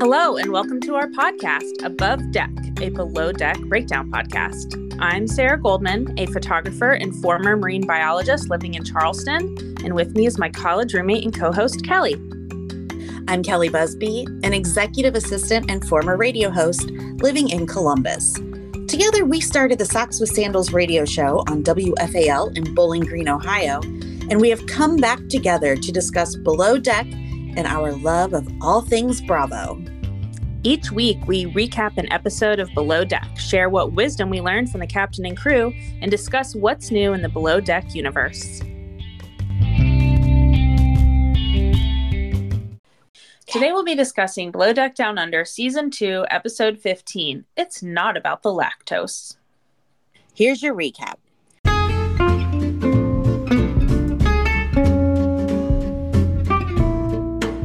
Hello, and welcome to our podcast, Above Deck, a below deck breakdown podcast. I'm Sarah Goldman, a photographer and former marine biologist living in Charleston, and with me is my college roommate and co host, Kelli. I'm Kelli Busby, an executive assistant and former radio host living in Columbus. Together, we started the Socks with Sandals radio show on WFAL in Bowling Green, Ohio, and we have come back together to discuss Below Deck and our love of all things Bravo. Each week, we recap an episode of Below Deck, share what wisdom we learned from the captain and crew, and discuss what's new in the Below Deck universe. Today, we'll be discussing Below Deck Down Under Season 2, Episode 15. It's not about the lactose. Here's your recap.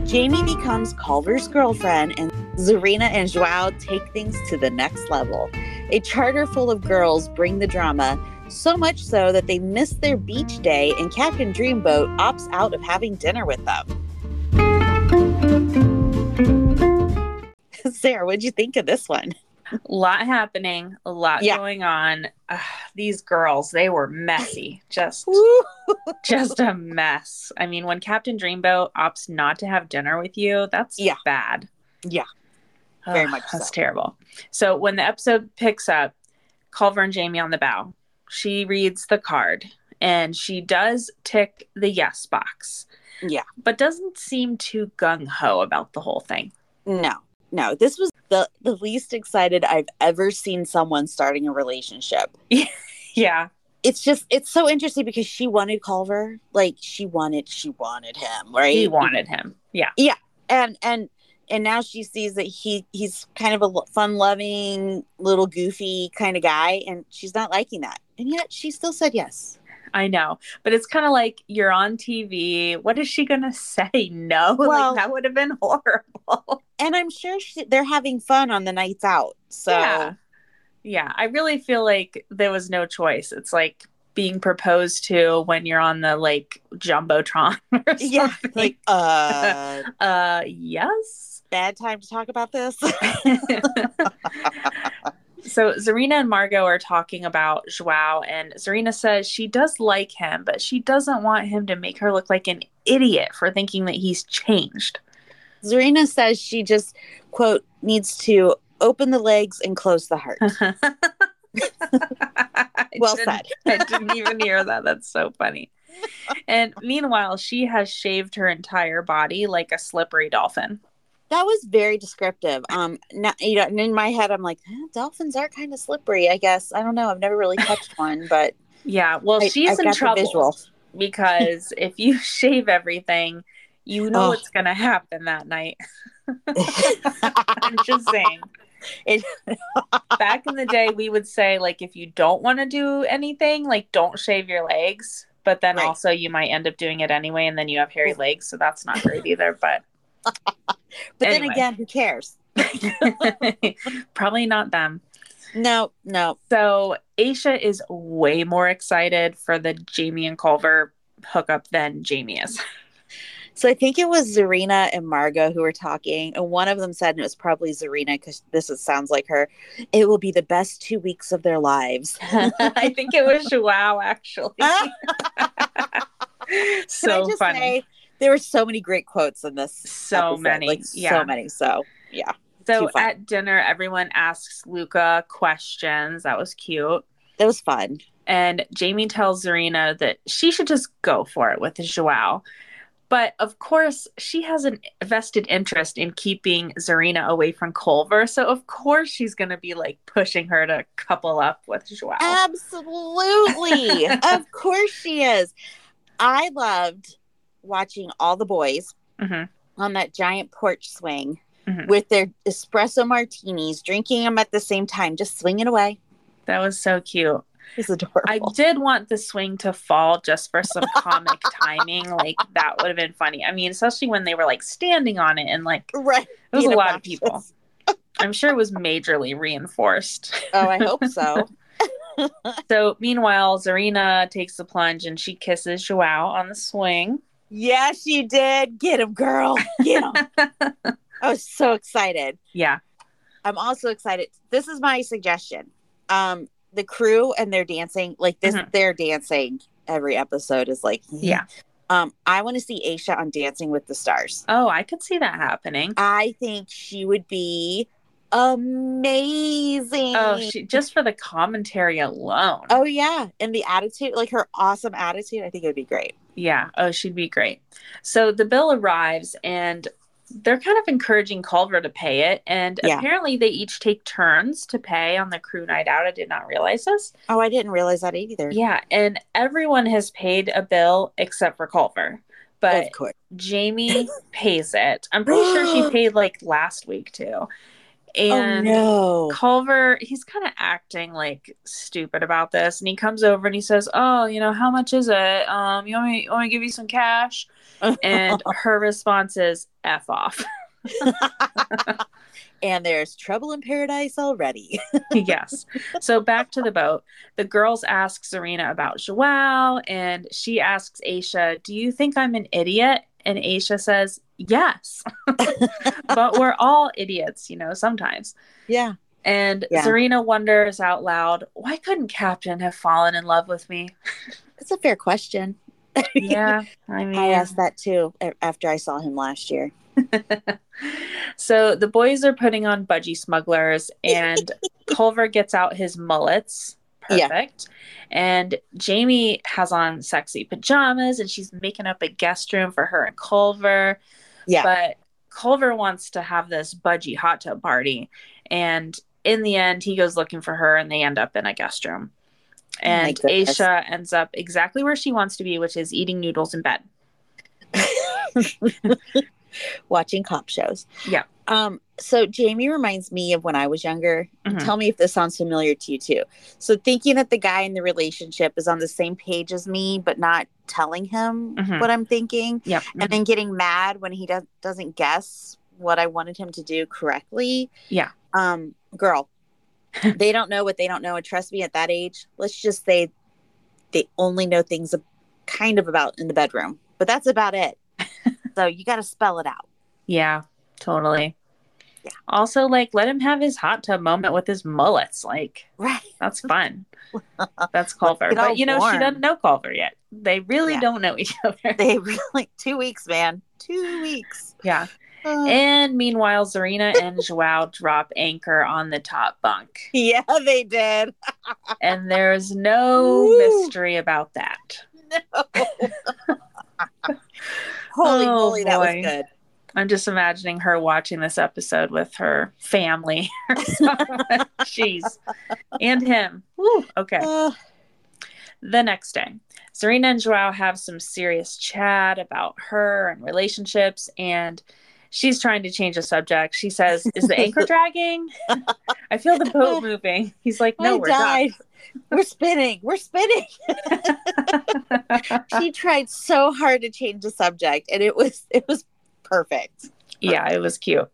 Jaimee becomes Culver's girlfriend, and Tzarina and João take things to the next level. A charter full of girls bring the drama, so much so that they miss their beach day, and Captain Dreamboat opts out of having dinner with them. Sarah, what'd you think of this one? A lot happening, a lot Yeah. going on. Ugh, these girls, they were messy. Just just a mess. I mean, when Captain Dreamboat opts not to have dinner with you, that's Yeah. bad. Yeah. Very Ugh, much That's so. terrible. So when the episode picks up, Culver and Jaimee on the bow, she reads the card and she does tick the yes box, Yeah. but doesn't seem too gung ho about the whole thing. No, no. This was the, the least excited I've ever seen someone starting a relationship. Yeah. It's just, it's so interesting because she wanted Culver. Like, she wanted, she wanted him, right? He wanted him. Yeah. Yeah. And and and now she sees that he he's kind of a fun loving little goofy kind of guy and she's not liking that and yet she still said yes I know, but it's kind of like you're on TV. What is she gonna say? No, Well- like that would have been horrible. and i'm sure she, they're having fun on the nights out so yeah, yeah. I really feel like there was no choice. It's like being proposed to when you're on the like jumbotron. Or yeah like uh uh, yes. bad time to talk about this so Tzarina and Margot are talking about João, and Tzarina says she does like him, but she doesn't want him to make her look like an idiot for thinking that he's changed. Tzarina says she just quote needs to open the legs and close the heart well said I didn't even hear that. That's so funny. And meanwhile, she has shaved her entire body like a slippery dolphin. That was very descriptive. Um, now, you know, and in my head, I'm like, eh, dolphins are kind of slippery. I guess I don't know. I've never really touched one, but Yeah, well, I- she's I in trouble because if you shave everything, you know Oh. what's going to happen that night. I'm just saying. It- Back in the day, we would say, like, if you don't want to do anything, like, don't shave your legs. But then Right. also, you might end up doing it anyway, and then you have hairy legs. So that's not great either. But but then again, who cares? probably not them. No, no. So Aesha is way more excited for the Jaimee and Culver hookup than Jaimee is. So I think it was Tzarina and Margot who were talking, and one of them said, and it was probably Tzarina because this is, sounds like her. It will be the best two weeks of their lives. I think it was Wow, actually. So just funny. say, There were so many great quotes in this. So episode, many, Like yeah. so many. So yeah. So at dinner, everyone asks Luca questions. That was cute. That was fun. And Jaimee tells Tzarina that she should just go for it with João. But of course, she has an vested interest in keeping Tzarina away from Culver. So of course she's gonna be like pushing her to couple up with João. Absolutely. of course she is. I loved watching all the boys hmm on that giant porch swing Mhm. with their espresso martinis, drinking them at the same time, just swinging away. That was so cute. It's adorable. I did want the swing to fall just for some comic timing. Like that would have been funny. I mean, especially when they were like standing on it and like right. it was a Being lot of people. I'm sure it was majorly reinforced. Oh, I hope so. So meanwhile, Tzarina takes the plunge and she kisses João on the swing. Yeah, she did. Get him, girl. Get him. I was so excited. Yeah. I'm also excited. This is my suggestion. Um, the crew and their dancing, like this, Mhm. their dancing every episode is like, Yeah. Um, I want to see Aesha on Dancing with the Stars. Oh, I could see that happening. I think she would be amazing. Oh, she just for the commentary alone. Oh yeah, and the attitude, like her awesome attitude, I think it would be great. Yeah. Oh, she'd be great. So the bill arrives and they're kind of encouraging Culver to pay it. And Yeah. apparently they each take turns to pay on the crew night out. I did not realize this. Oh, I didn't realize that either. Yeah. And everyone has paid a bill except for Culver. But. Jaimee pays it. I'm pretty sure she paid like last week too. And oh no. Culver, he's kind of acting like stupid about this, and he comes over and he says, "Oh, you know, how much is it? Um, you want me, you want me to give you some cash?" And her response is, "F off." and there's trouble in paradise already. yes. So back to the boat. The girls ask Tzarina about João, and she asks Aesha, "Do you think I'm an idiot?" And Aesha says, "Yes, but we're all idiots, you know, sometimes." yeah. And Yeah. Tzarina wonders out loud, why couldn't Captain have fallen in love with me? That's a fair question. Yeah, I mean, I asked that too after I saw him last year. so the boys are putting on budgie smugglers, and Culver gets out his mullets. Yeah. Perfect. And Jaimee has on sexy pajamas, and she's making up a guest room for her and Culver. Yeah. But Culver wants to have this budgie hot tub party. And in the end, he goes looking for her and they end up in a guest room. Oh And. Aesha ends up exactly where she wants to be, which is eating noodles in bed. Watching cop shows. Yeah. Um, so Jaimee reminds me of when I was younger. Mhm. Tell me if this sounds familiar to you too. So thinking that the guy in the relationship is on the same page as me, but not telling him Mhm. what I'm thinking, Yep. and then getting mad when he does, doesn't guess what I wanted him to do correctly. Yeah. Um, girl, they don't know what they don't know, and trust me, at that age, let's just say they only know things kind of about in the bedroom, but that's about it. so you got to spell it out. Yeah, totally. Yeah. Also, like, let him have his hot tub moment with his mullets. Like, Right. that's fun. That's Culver. But, you know, she doesn't know Culver yet. They really Yeah. don't know each other. They really two weeks, man. Two weeks. yeah. Uh, And meanwhile, Tzarina and João drop anchor on the top bunk. yeah, they did. And there's no Woo. mystery about that. Holy Oh, moly, that was good. I'm just imagining her watching this episode with her family. Jeez. And him. Woo. Okay. Uh, The next day, Tzarina and João have some serious chat about her and relationships, and she's trying to change the subject. She says, Is the anchor dragging? I feel the boat moving. He's like, No, I we're died. We're spinning. We're spinning. she tried so hard to change the subject, and it was it was perfect. yeah, it was cute.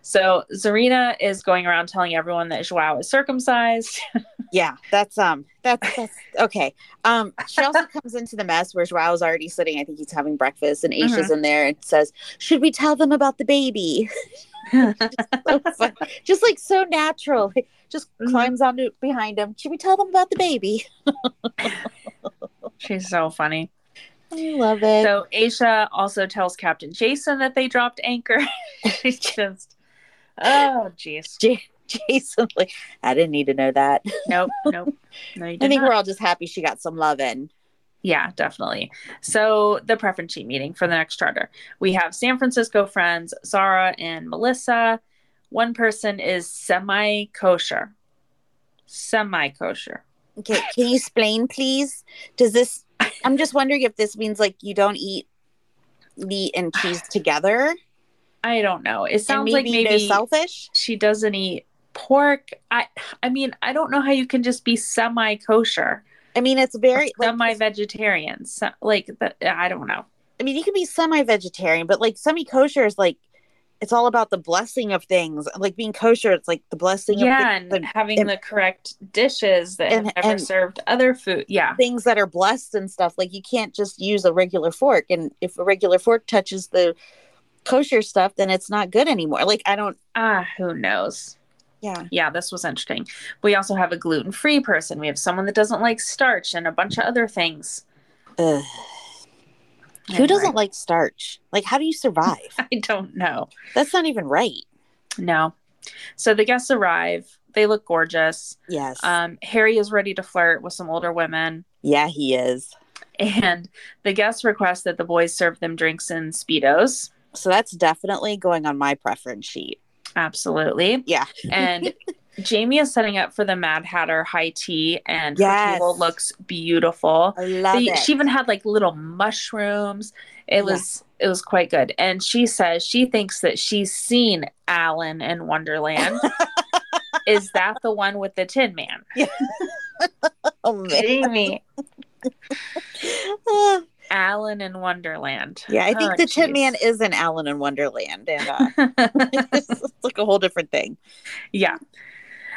So Tzarina is going around telling everyone that João is circumcised. Yeah, that's um, that's that's okay. Um, she also comes into the mess where João's already sitting. I think he's having breakfast, and Aesha's in there and says, "Should we tell them about the baby?" so. Just like so natural. Like, Just Mhm. climbs onto behind him. Should we tell them about the baby? She's so funny. I love it. So Aesha also tells Captain Jason that they dropped anchor. She's just, oh, jeez. J- Jason, like, I didn't need to know that. Nope, nope. No, you I think not. we're all just happy she got some love in. Yeah, definitely. So the preference sheet meeting for the next charter. We have San Francisco friends, Zara and Melissa. One person is semi kosher. Semi kosher. Okay, can you explain, please? Does this? I'm just wondering if this means like you don't eat meat and cheese together. I don't know. It sounds like maybe maybe selfish. she doesn't eat pork. I I mean, I don't know how you can just be semi kosher, I mean, it's very semi vegetarian. So, like that I don't know. I mean, you can be semi-vegetarian, but like semi-kosher is like it's all about the blessing of things. Like being kosher, it's like the blessing Yeah, of and things, having and- the correct dishes that and- have never served other food. Yeah. things that are blessed and stuff. Like you can't just use a regular fork, and if a regular fork touches the kosher stuff, then it's not good anymore. Like I don't. Ah, who knows? Yeah. yeah, this was interesting. We also have a gluten free person. We have someone that doesn't like starch and a bunch of other things. Ugh. Who doesn't like starch? Like, how do you survive? I don't know. That's not even right. No. So the guests arrive. They look gorgeous. Yes. Um, Harry is ready to flirt with some older women. yeah, he is. And the guests request that the boys serve them drinks in Speedos. So that's definitely going on my preference sheet. Absolutely. Yeah. And Jaimee is setting up for the Mad Hatter high tea, and her table looks beautiful. I love They- it. she even had like little mushrooms. It was it was quite good. And she says she thinks that she's seen Alan in Wonderland. Is that the one with the Tin Man? oh man. Jaimee, Alan in Wonderland. yeah, I think Oh, the Tin. Man is in Alan in Wonderland, and uh, it's like a whole different thing. yeah.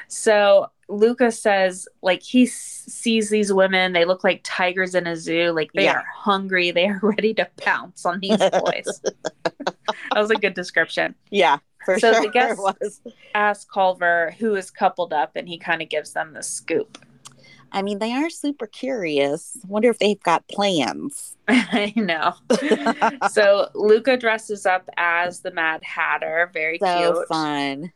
So Lucas says, like, he s- sees these women. They look like tigers in a zoo. Like, they Yeah. are hungry. They are ready to pounce on these boys. that was a good description. Yeah, for So the sure. guest- it was. Ask Culver, who is coupled up, and he kind of gives them the scoop. I mean, they are super curious. Wonder if they've got plans. I know. so Luca dresses up as the Mad Hatter. Very so cute. fun.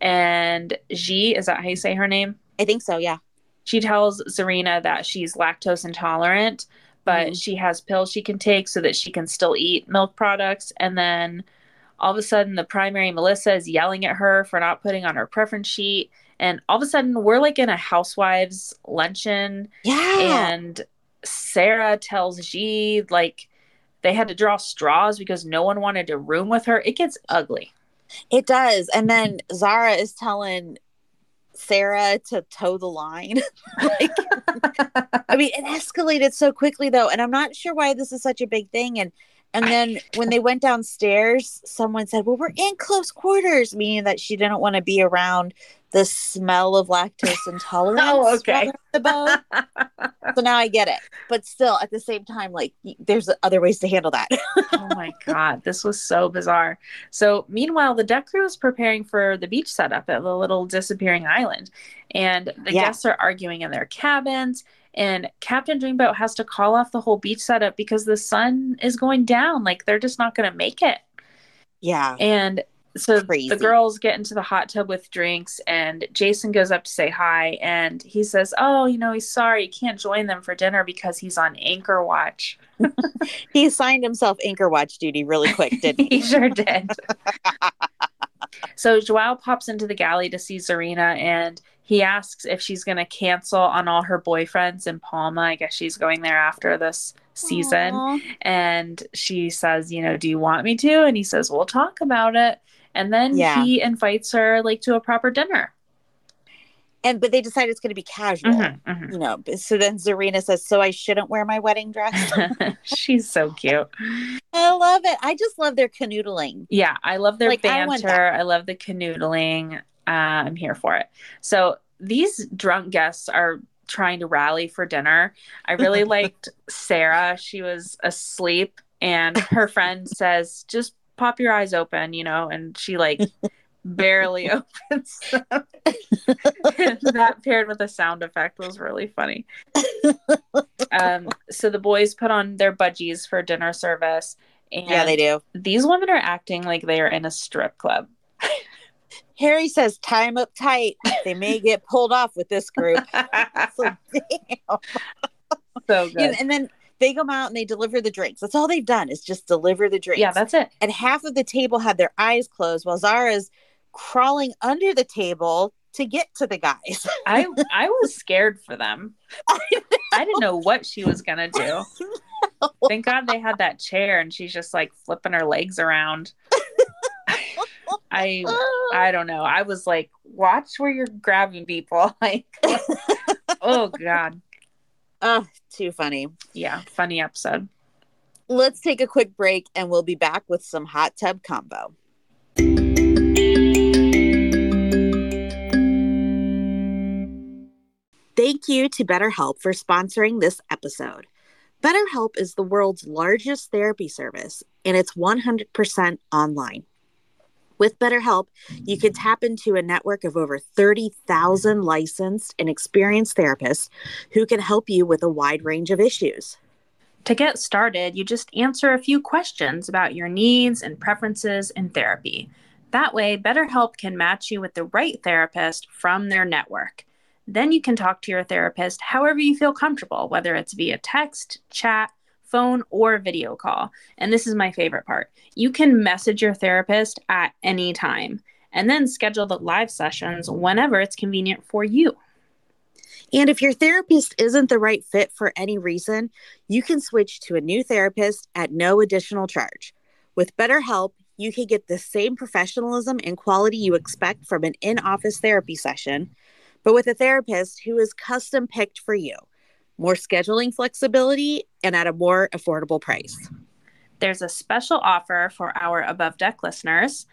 And G, is that how you say her name? I think so. Yeah. She tells Tzarina that she's lactose intolerant, but Mhm. she has pills she can take so that she can still eat milk products. And then all of a sudden, the primary Melissa is yelling at her for not putting on her preference sheet. And all of a sudden, we're like in a housewives luncheon, Yeah. and Sarah tells G like they had to draw straws because no one wanted to room with her. It gets ugly. It does. And then Zara is telling Sarah to toe the line. like, I mean, it escalated so quickly though, and I'm not sure why this is such a big thing. And and then when they went downstairs, someone said, "Well, we're in close quarters," meaning that she didn't want to be around the smell of lactose intolerance. Oh, okay. so now I get it, but still, at the same time, like there's other ways to handle that. oh my god, this was so bizarre. So meanwhile, the deck crew is preparing for the beach setup at the little disappearing island, and the Yeah. guests are arguing in their cabins. And Captain Dreamboat has to call off the whole beach setup because the sun is going down. Like they're just not going to make it. yeah, And so Crazy. the girls get into the hot tub with drinks, and Jason goes up to say hi. And he says, Oh, you know, he's sorry. He can't join them for dinner because he's on anchor watch. he assigned himself anchor watch duty really quick, didn't he he? sure did. so João pops into the galley to see Tzarina and he asks if she's going to cancel on all her boyfriends in Palma. I guess she's going there after this season. Aw. And she says, You know, do you want me to? And he says, We'll talk about it. And then Yeah. he invites her like to a proper dinner. And but they decide it's going to be casual. Mhm, mhm. You know, so then Tzarina says, "So I shouldn't wear my wedding dress." she's so cute. I love it. I just love their canoodling. Yeah, I love their Like, I banter. I, love the canoodling. Uh, I'm here for it. So these drunk guests are trying to rally for dinner. I really liked Sarah. She was asleep, and her friend says, "Just pop your eyes open," you know, and she like barely opens that paired with a sound effect was really funny. um, so the boys put on their budgies for dinner service. And yeah, they do. These women are acting like they are in a strip club. Harry says, "Time up tight. They may get pulled off with this group." so, damn. so good. And, and then they come out and they deliver the drinks. That's all they've done is just deliver the drinks. yeah, that's it. and half of the table had their eyes closed while Zara's crawling under the table to get to the guys. I I was scared for them. I didn't know what she was gonna do. Thank God they had that chair and she's just like flipping her legs around. I I don't know. I was like, watch where you're grabbing people. Like, oh God. Oh, too funny. Yeah, funny episode. Let's take a quick break and we'll be back with some hot tub convo. Thank you to BetterHelp for sponsoring this episode. BetterHelp is the world's largest therapy service and it's 100% online. With BetterHelp, you can tap into a network of over 30,000 licensed and experienced therapists who can help you with a wide range of issues. To get started, you just answer a few questions about your needs and preferences in therapy. That way, BetterHelp can match you with the right therapist from their network. Then you can talk to your therapist however you feel comfortable, whether it's via text, chat, phone, or video call. And this is my favorite part you can message your therapist at any time and then schedule the live sessions whenever it's convenient for you. And if your therapist isn't the right fit for any reason, you can switch to a new therapist at no additional charge. With BetterHelp, you can get the same professionalism and quality you expect from an in office therapy session, but with a therapist who is custom picked for you. More scheduling flexibility and at a more affordable price. There's a special offer for our Above Deck listeners.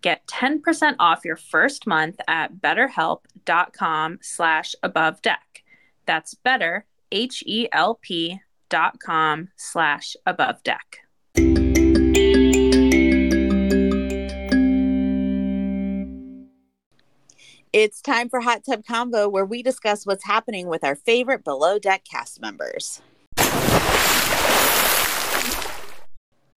Get 10% off your first month at betterhelp.com slash above deck. That's better, H-E-L-P dot com slash above deck. It's time for Hot Tub Convo, where we discuss what's happening with our favorite below deck cast members.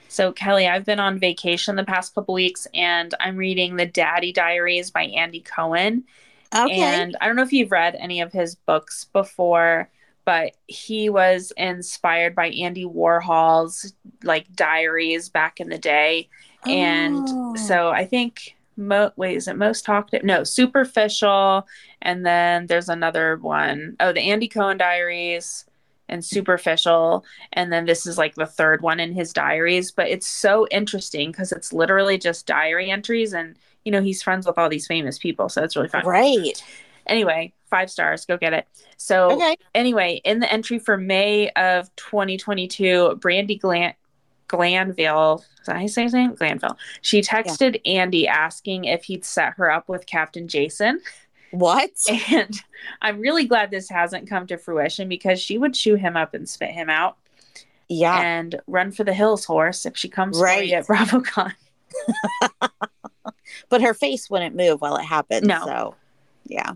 So, Kelli, I've been on vacation the past couple weeks and I'm reading The Daddy Diaries by Andy Cohen. Okay. And I don't know if you've read any of his books before, but he was inspired by Andy Warhol's like diaries back in the day. And Oh. so I think mo- wait, is it most talked no, superficial and then there's another one. Oh, the Andy Cohen diaries and superficial and then this is like the third one in his diaries but it's so interesting because it's literally just diary entries and you know he's friends with all these famous people so it's really fun Right. anyway five stars go get it so Okay. anyway in the entry for may of 2022 Brandi Glan- glanville is that how you say his name glanville she texted andy asking if he'd set her up with captain jason What? and i'm really glad this hasn't come to fruition because she would chew him up and spit him out Yeah. and run for the hills horse if she comes Right. for you at BravoCon. but her face wouldn't move while it happened. No. So, yeah.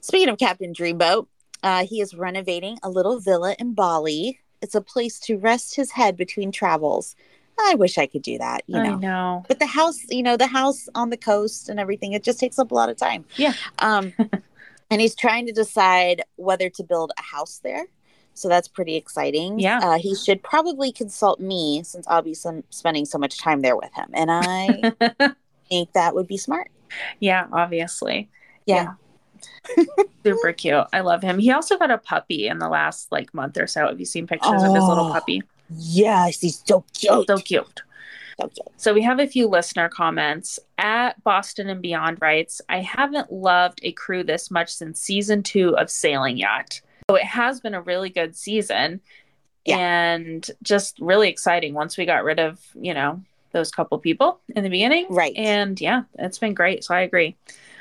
Speaking of Captain Dreamboat, uh, he is renovating a little villa in Bali. It's a place to rest his head between travels. I wish I could do that, you I know. know. But the house, you know, the house on the coast and everything, it just takes up a lot of time. Yeah. Um, and he's trying to decide whether to build a house there. So that's pretty exciting. Yeah. Uh, he should probably consult me since I'll be some, spending so much time there with him. And I think that would be smart. yeah, obviously. Yeah. Super cute. I love him. He also got a puppy in the last like month or so. Have you seen pictures of his little Oh. puppy? Yes, he's so cute. So cute. So cute. So we have a few listener comments. At Boston and Beyond writes, I haven't loved a crew this much since season two of Sailing Yacht. So it has been a really good season Yeah. and just really exciting once we got rid of, you know, those couple people in the beginning. Right. And yeah, it's been great. So I agree.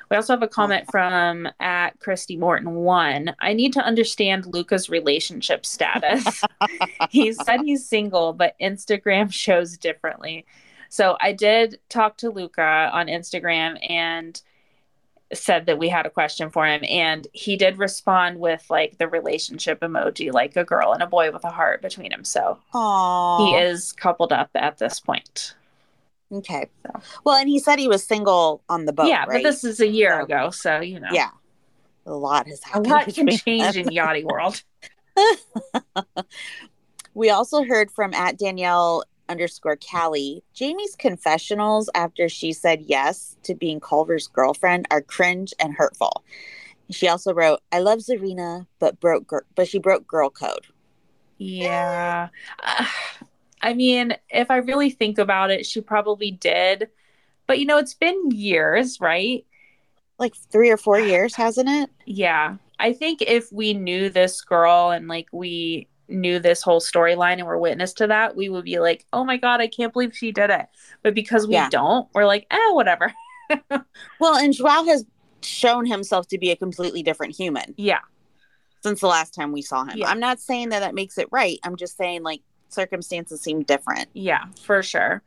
We also have a comment from at Christy Morton one. I need to understand Luca's relationship status. he said he's single, but Instagram shows differently. So I did talk to Luca on Instagram and said that we had a question for him and he did respond with like the relationship emoji like a girl and a boy with a heart between them so Aww. he is coupled up at this point Okay. Well, and he said he was single on the boat. yeah right? but this is a year So- ago so you know yeah, a lot has happened. a lot can change in yachty world We also heard from at Danielle underscore Callie. Jaimee's confessionals after she said yes to being Culver's girlfriend are cringe and hurtful. She also wrote, "I love Tzarina, but broke, gir- but she broke girl code." yeah Uh, i mean if i really think about it she probably did but you know it's been years right Like three or four years, hasn't it? Yeah. I think if we knew this girl and like we knew this whole storyline and were witness to that, we would be like, oh my God, I can't believe she did it. But because we Yeah. don't, we're like, eh, whatever. Well, and João has shown himself to be a completely different human Yeah. since the last time we saw him. Yeah. I'm not saying that that makes it right. I'm just saying like circumstances seem different. Yeah, for sure.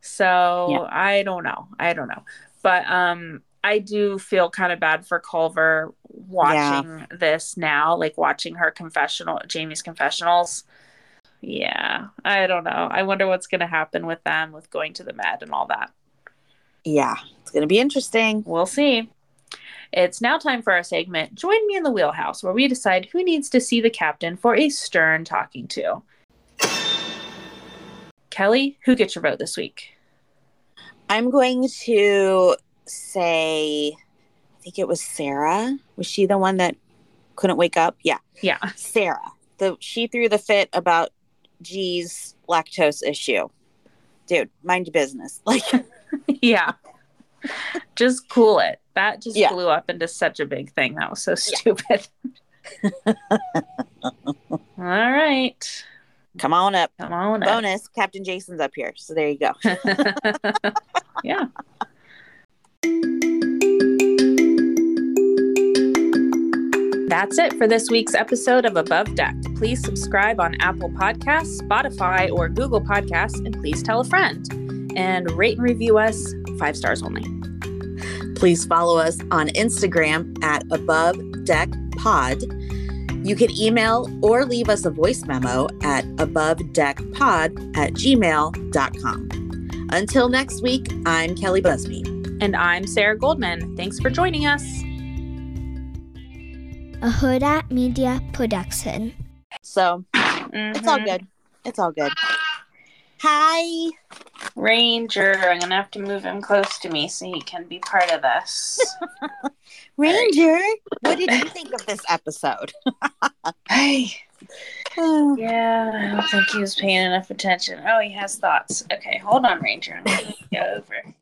So Yeah. I don't know. I don't know. But um I do feel kind of bad for Culver watching this now, like watching her confessional Jaimee's confessionals. Yeah, I don't know. I wonder what's gonna happen with them with going to the med and all that. Yeah, it's going to be interesting. We'll see. It's now time for our segment, Join Me in the Wheelhouse, where we decide who needs to see the captain for a stern talking to. Kelli, who gets your vote this week? I'm going to say, I think it was Sarah. Was she the one that couldn't wake up? Yeah, Yeah. Sarah. The she threw the fit about G's lactose issue. Dude, mind your business. Like, yeah. Just cool it. That just Yeah. blew up into such a big thing. That was so stupid. All right. Come on up. Come on. up. Bonus, Captain Jason's up here. So there you go. yeah. That's it for this week's episode of Above Deck. Please subscribe on Apple Podcasts, Spotify, or Google Podcasts, and please tell a friend. And rate and review us five stars only. Please follow us on Instagram at Above Deck Pod. You can email or leave us a voice memo at abovedeckpod at gmail.com. Until next week, I'm Kelli Busby. And I'm Sarah Goldman. Thanks for joining us. a Hurrdat Media Production. So mm-hmm. it's all good. It's all good. Hi. Ranger, I'm to have to move him close to me so he can be part of this. Ranger, what did you think of this episode? hey. Yeah, I don't think he was paying enough attention. Oh, he has thoughts. Okay, hold on, Ranger. I'm to go over.